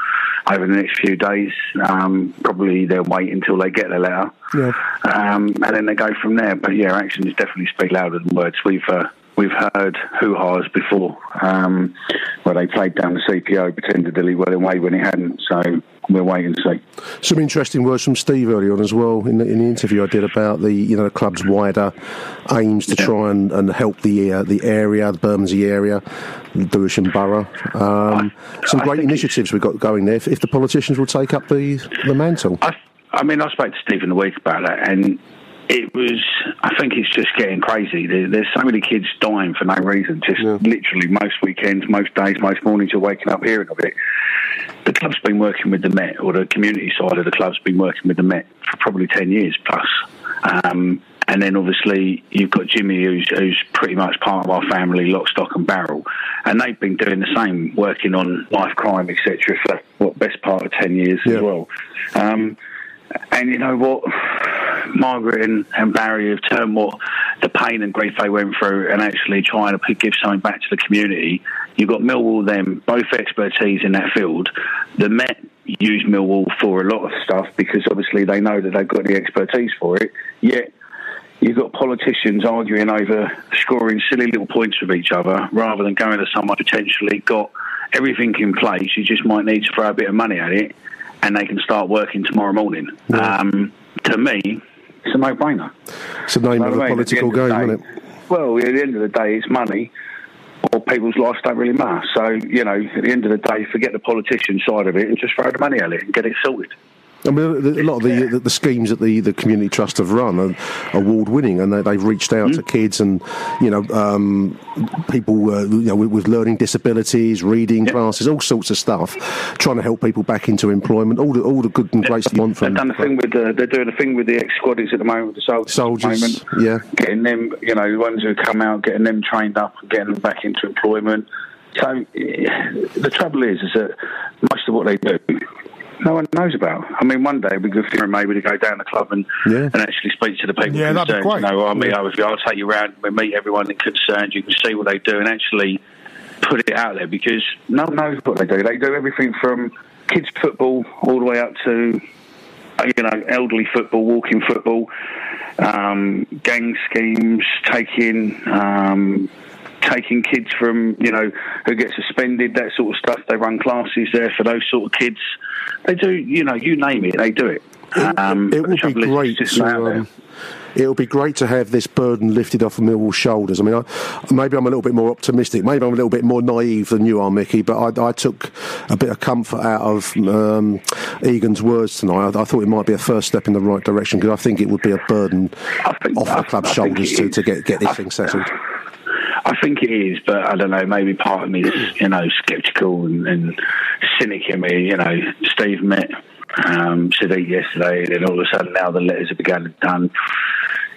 over the next few days. Um, probably they'll wait until they get the letter Yeah. um, and then they go from there. But yeah, actions definitely speak louder than words. We've uh, we've heard hoo ha's before, um, where they played down the CPO, pretended that he went away when he hadn't. So we'll wait and see. Some interesting words from Steve early on as well in the, in the interview I did about the you know the club's wider aims to try and, and help the uh, the area, the Bermondsey area, the Lewisham Borough. Um, some great initiatives we've got going there. If, if the politicians will take up the the mantle. I, I mean, I spoke to Steve in the week about that, and it was. I think it's just getting crazy. There, there's so many kids dying for no reason. Just literally most weekends, most days, most mornings, you're waking up hearing of it. The club's been working with the Met, or the community side of the club's been working with the Met for probably ten years plus. Um, and then obviously you've got Jimmy, who's, who's pretty much part of our family, lock, stock, and barrel, and they've been doing the same, working on life crime, etc., for what best part of ten years as well. Um, and you know what? Margaret and, and Barry have turned what the pain and grief they went through and actually trying to give something back to the community. You've got Millwall, them, both expertise in that field. The Met use Millwall for a lot of stuff because obviously they know that they've got the expertise for it. Yet you've got politicians arguing over scoring silly little points with each other rather than going to someone potentially got everything in place. You just might need to throw a bit of money at it and they can start working tomorrow morning. Um, to me, it's a no-brainer. It's the name know of the what I mean? Political game, day- isn't it? Well, at the end of the day, it's money, or people's lives don't really matter. So, you know, at the end of the day, forget the politician side of it and just throw the money at it and get it sorted. I mean, a lot of the, the, the schemes that the, the community trust have run are award winning, and they, they've reached out to kids and you know um, people uh, you know with, with learning disabilities, reading classes, all sorts of stuff, trying to help people back into employment. All the all the good and great stuff They've done a thing with the, they're doing a thing with the ex squaddies at the moment, the soldiers. soldiers. At the moment, Yeah, getting them, you know, the ones who come out, getting them trained up, and getting them back into employment. So eh, the trouble is, is that most of what they do, no one knows about. I mean, one day we could figure maybe to go down the club and, Yeah. and actually speak to the people Yeah, that'd be concerned. great. You know, I'll meet Yeah. up. I'll take you around. We meet everyone concerned. You can see what they do and actually put it out there because no one knows what they do. They do everything from kids football all the way up to uh, you know elderly football, walking football, um, gang schemes, taking. Um, Taking kids from, you know, who get suspended, that sort of stuff. They run classes there for those sort of kids. They do, you know, you name it, they do it. Um, it would be trouble is, it's great to. not out there. Um, it would be great to have this burden lifted off of Millwall's shoulders. I mean, I, maybe I'm a little bit more optimistic. Maybe I'm a little bit more naive than you are, Mickey. But I, I took a bit of comfort out of um, Egan's words tonight. I, I thought it might be a first step in the right direction because I think it would be a burden off the club's shoulders it to, to get get this thing settled. I think it is, but I don't know. Maybe part of me is, you know, sceptical and, and cynic in me. You know, Steve met um, Sadiq yesterday, and then all of a sudden now the letters have begun to done.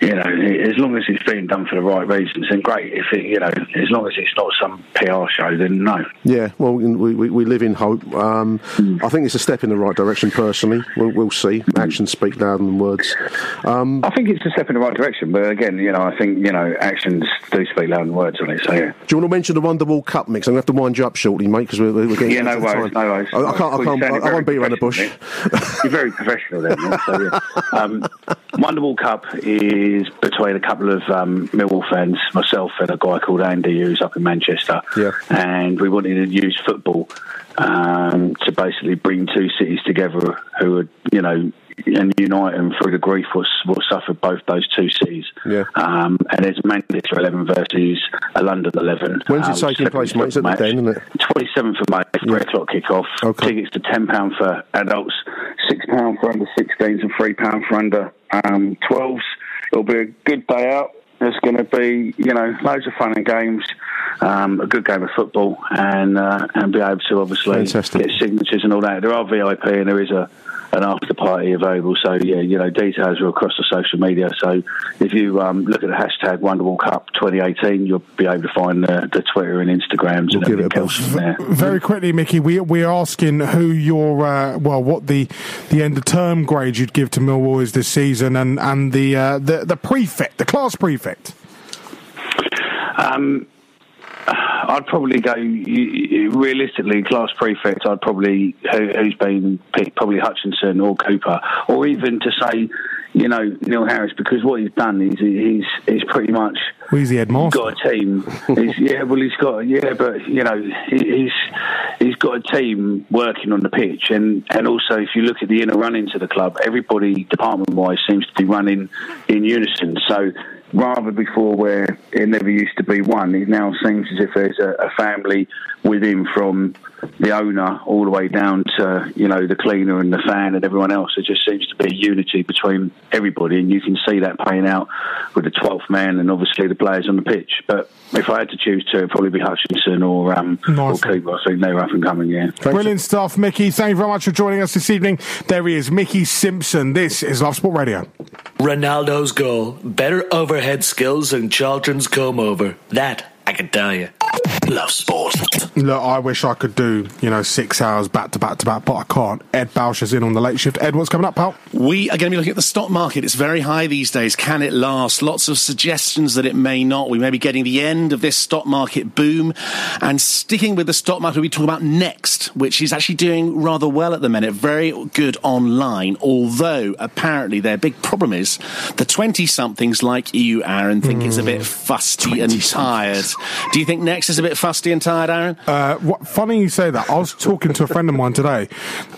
You know, as long as it's being done for the right reasons, then great. If it, you know, as long as it's not some PR show, then no. Yeah, well, we, we, we live in hope. Um, I think it's a step in the right direction. Personally, we'll, we'll see. Actions speak louder than words. Um, I think it's a step in the right direction, but again, you know, I think you know actions do speak louder than words on it. So yeah. Do you want to mention the Wonderwall Cup mix? I'm going to have to wind you up shortly, mate, because we're, we're getting Yeah, no worries, no worries. I, I can't. I, can't I won't beat around the bush. You're very professional then. So, yeah. um, Wonderwall Cup is between a couple of um, Millwall fans, myself and a guy called Andy who's up in Manchester. Yeah. And we wanted to use football um, to basically bring two cities together who would, you know, and unite them through the grief what, what suffered both those two cities. Yeah. Um, and it's Manchester 11 versus a London 11. When's it um, taking place, mate? It's at the. Isn't it? 27th of May, three o'clock kick-off. Tickets to £10 for adults, £6 for under 16s and £3 for under um, 12s. It'll be a good day out. There's going to be, you know, loads of fun and games, um, a good game of football, and uh, and be able to obviously Fantastic. get signatures and all that. There are VIP and there is a an after party available. So yeah, you know, details are across the social media. So if you um, look at the hashtag Wonderwall Cup 2018, you'll be able to find the, the Twitter and Instagrams and give it everything else from there. Very quickly, Mickey, we we're asking who your uh, well, what the the end of term grade you'd give to Millwall is this season, and and the uh, the the prefect, the class prefect. Um, I'd probably go realistically class prefect. I'd probably who, who's been picked, probably Hutchinson or Cooper, or even to say, you know, Neil Harris, because what he's done is he's he's pretty much Well, he's the headmaster. got a team. he's, yeah, well, he's got yeah, but you know, he, he's he's got a team working on the pitch, and and also if you look at the inner runnings of the club, everybody department wise seems to be running in unison. So. Rather before where it never used to be one, it now seems as if there's a, a family with him from the owner all the way down to you know the cleaner and the fan and everyone else. There just seems to be a unity between everybody, and you can see that playing out with the 12th man and obviously the players on the pitch. But if I had to choose two, it'd probably be Hutchinson or um, or Cooper. I think they're up and coming. Yeah. Brilliant stuff, Mickey. Thank you very much for joining us this evening. There he is, Mickey Simpson. This is Love Sport Radio. Ronaldo's goal. Better overhead skills than Charlton's comb over. That I can tell you. Love sport. Look, I wish I could do, you know, six hours back to back to back, but I can't. Ed Bausch is in on the late shift. Ed, what's coming up, pal? We are going to be looking at the stock market. It's very high these days. Can it last? Lots of suggestions that it may not. We may be getting the end of this stock market boom. And sticking with the stock market, we talk about Next, which is actually doing rather well at the minute. Very good online, although apparently their big problem is the 20 somethings like you, Aaron, think it's a bit hmm. fusty and tired. Do you think Next is a bit bit fusty and tired, Aaron? Uh, what, funny you say that. I was talking to a friend of mine today,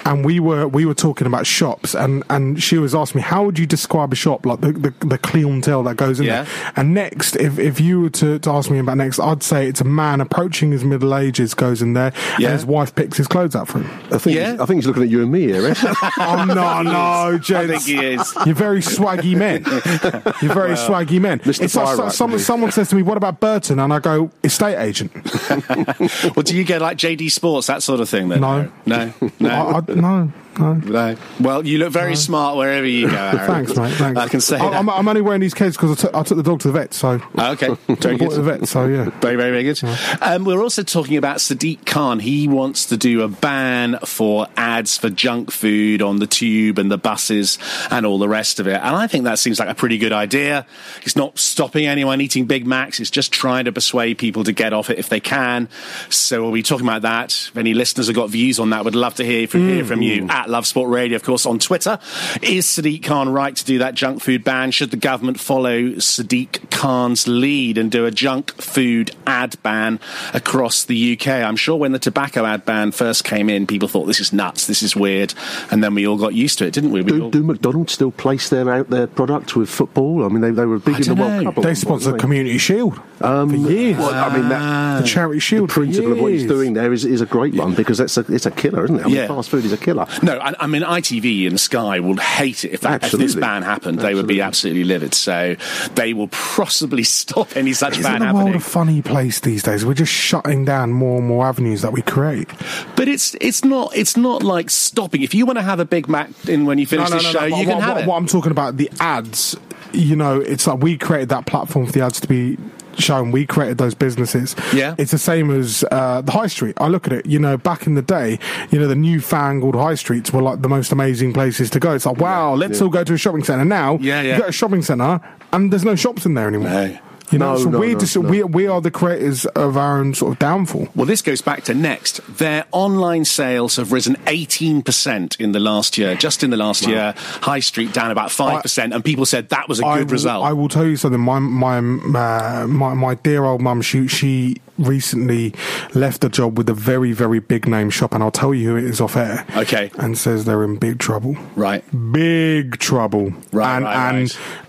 and we were we were talking about shops, and, and she was asking me how would you describe a shop like the the, the clientele that goes in Yeah. there. And next, if if you were to, to ask me about next, I'd say it's a man approaching his middle ages goes in there, Yeah. and his wife picks his clothes out for him. I think, he's, I think he's looking at you and me here, Ed. oh no, no, James. I think he is. You're very swaggy men. You're very Well, swaggy men. Mr. It's like so- someone, someone says to me, "What about Burton?" And I go, "Estate agent." well, do you get like JD Sports, that sort of thing then? No. No? No? I, I, no, no. No. Well, you look very smart wherever you go, Aaron. Thanks, mate. Thanks. I can say I, that. I'm, I'm only wearing these kids because I took- the dog to the vet. So Oh, okay, very I good. to the vet. So yeah. Very, very, very good. Um, we're also talking about Sadiq Khan. He wants to do a ban for ads for junk food on the tube and the buses and all the rest of it. And I think that seems like a pretty good idea. It's not stopping anyone eating Big Macs. It's just trying to persuade people to get off it if they can. So we'll be talking about that. If any listeners have got views on that, would love to hear from, hear from you at Love Sport Radio, of course, on Twitter. Is Sadiq Khan right to do that junk food ban? Should the government follow Sadiq Khan's lead and do a junk food ad ban across the UK? I'm sure when the tobacco ad ban first came in, people thought this is nuts, this is weird, and then we all got used to it, didn't we? we Do, all... do McDonald's still place their out their product with football? I mean, they, they were big I in the don't World. Cup. They one point, sponsor weren't? Community Shield Um, for years. well, I mean, that, the charity shield the principle of what he's doing there is, is a great one because it's a, it's a killer, isn't it? I mean, Yeah. fast food is a killer. No, I, I mean ITV and Sky will hate it if, that, if this ban happened. They would be absolutely livid. So they will possibly stop any such Isn't ban the world a funny place these days? We're just shutting down more and more avenues that we create. But it's it's not it's not like stopping. If you want to have a Big Mac in when you finish the show, but you what, can have what, it. What I'm talking about, the ads, you know, it's like we created that platform for the ads to be shown. We created those businesses. Yeah. It's the same as uh, the high street. I look at it, you know, back in the day, you know, the newfangled high streets were like the most amazing places to go. It's like, wow, let's yeah. all go to a shopping centre. Now, Yeah, yeah. you go to a shopping centre and there's no shops in there anymore. No. You know, No, so no, we, no, just, we, we are the creators of our own sort of downfall. Well, this goes back to Next. Their online sales have risen 18% in the last year. Just in the last year, High Street down about 5%, and people said that was a I good will- result. I will tell you something. My my uh, my, my dear old mum, she she recently left a job with a very very big name shop, and I'll tell you who it is off air. Okay. and says they're in big trouble. right. Big trouble. Right, and right,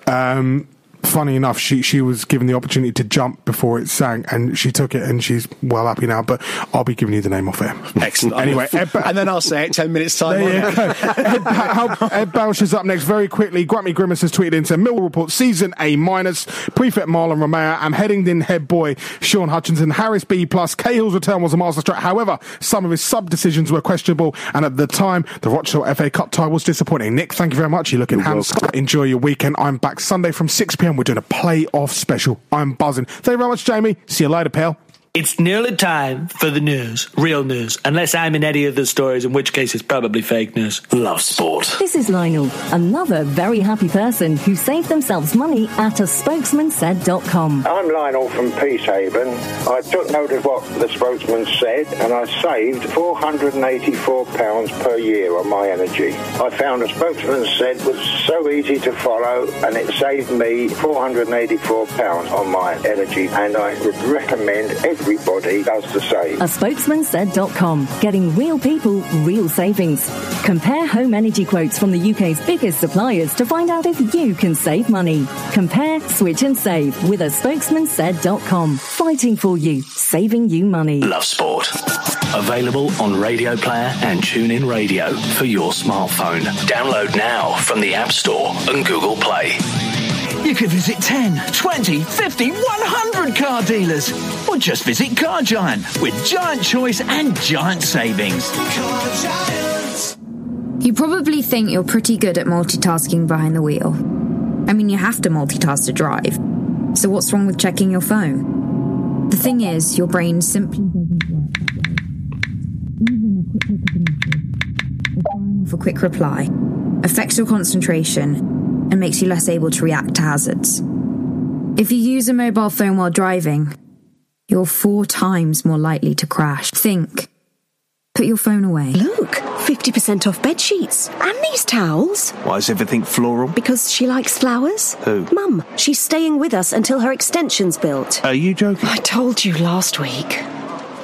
and um. Funny enough, she she was given the opportunity to jump before it sank, and she took it, and she's well happy now. But I'll be giving you the name off air. Excellent. Anyway, Ed, Ba- and then I'll say it 10 minutes time. there on you air. go. Ed, Ba- Ed Bausch is up next very quickly. Grammy Grimace has tweeted into Millwall Report season A minus. Prefect Mahlon Romeo and Headington head boy Shaun Hutchinson. Harris B plus. Cahill's return was a masterstroke. However, some of his sub decisions were questionable, and at the time, the Rochdale FA Cup tie was disappointing. Nick, thank you very much. You're looking handsome. Enjoy your weekend. I'm back Sunday from 6 p.m. We're doing a playoff special. I'm buzzing. Thank you very much, Jamie. See you later, pal. It's nearly time for the news, real news, unless I'm in any of the stories, in which case it's probably fake news. Love sport. This is Lionel, another very happy person who saved themselves money at a spokesman spokesmansaid.com. I'm Lionel from Peacehaven. I took note of what the spokesman said and I saved £484 per year on my energy. I found a spokesman said was so easy to follow and it saved me £484 on my energy and I would recommend everybody does the same. A spokesmansaid.com, getting real people, real savings. Compare home energy quotes from the UK's biggest suppliers to find out if you can save money. Compare, switch and save with a spokesmansaid.com. Fighting for you, saving you money. Love sport. Available on Radio Player and TuneIn Radio for your smartphone. Download now from the App Store and Google Play. You could visit 10, 20, 50, 100 car dealers. Or just visit Car Giant with giant choice and giant savings. You probably think you're pretty good at multitasking behind the wheel. I mean, you have to multitask to drive. So, what's wrong with checking your phone? The thing is, your brain simply doesn't work that way. Even a quick look at a message, for quick reply, affects your concentration and makes you less able to react to hazards. If you use a mobile phone while driving, you're four times more likely to crash. Think. Put your phone away. Look, 50% off bed sheets and these towels. Why is everything floral? Because she likes flowers. Who? Mum, she's staying with us until her extension's built. Are you joking? I told you last week.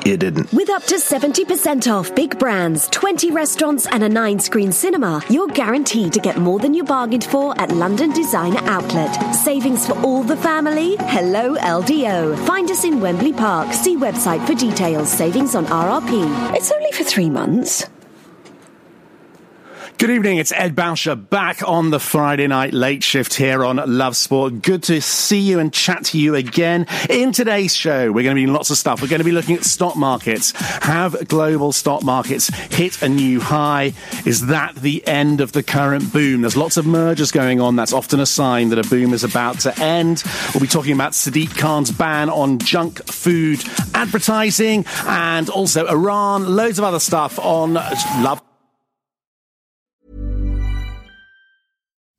You didn't. With up to 70% off big brands, 20 restaurants, and a nine screen cinema, you're guaranteed to get more than you bargained for at London Designer Outlet. Savings for all the family? Hello, LDO. Find us in Wembley Park. See website for details. Savings on RRP. It's only for three months. Good evening, it's Ed Bauscher back on the Friday night late shift here on Love Sport. Good to see you and chat to you again. In today's show, we're going to be lots of stuff. We're going to be looking at stock markets. Have global stock markets hit a new high? Is that the end of the current boom? There's lots of mergers going on. That's often a sign that a boom is about to end. We'll be talking about Sadiq Khan's ban on junk food advertising and also Iran, loads of other stuff on Love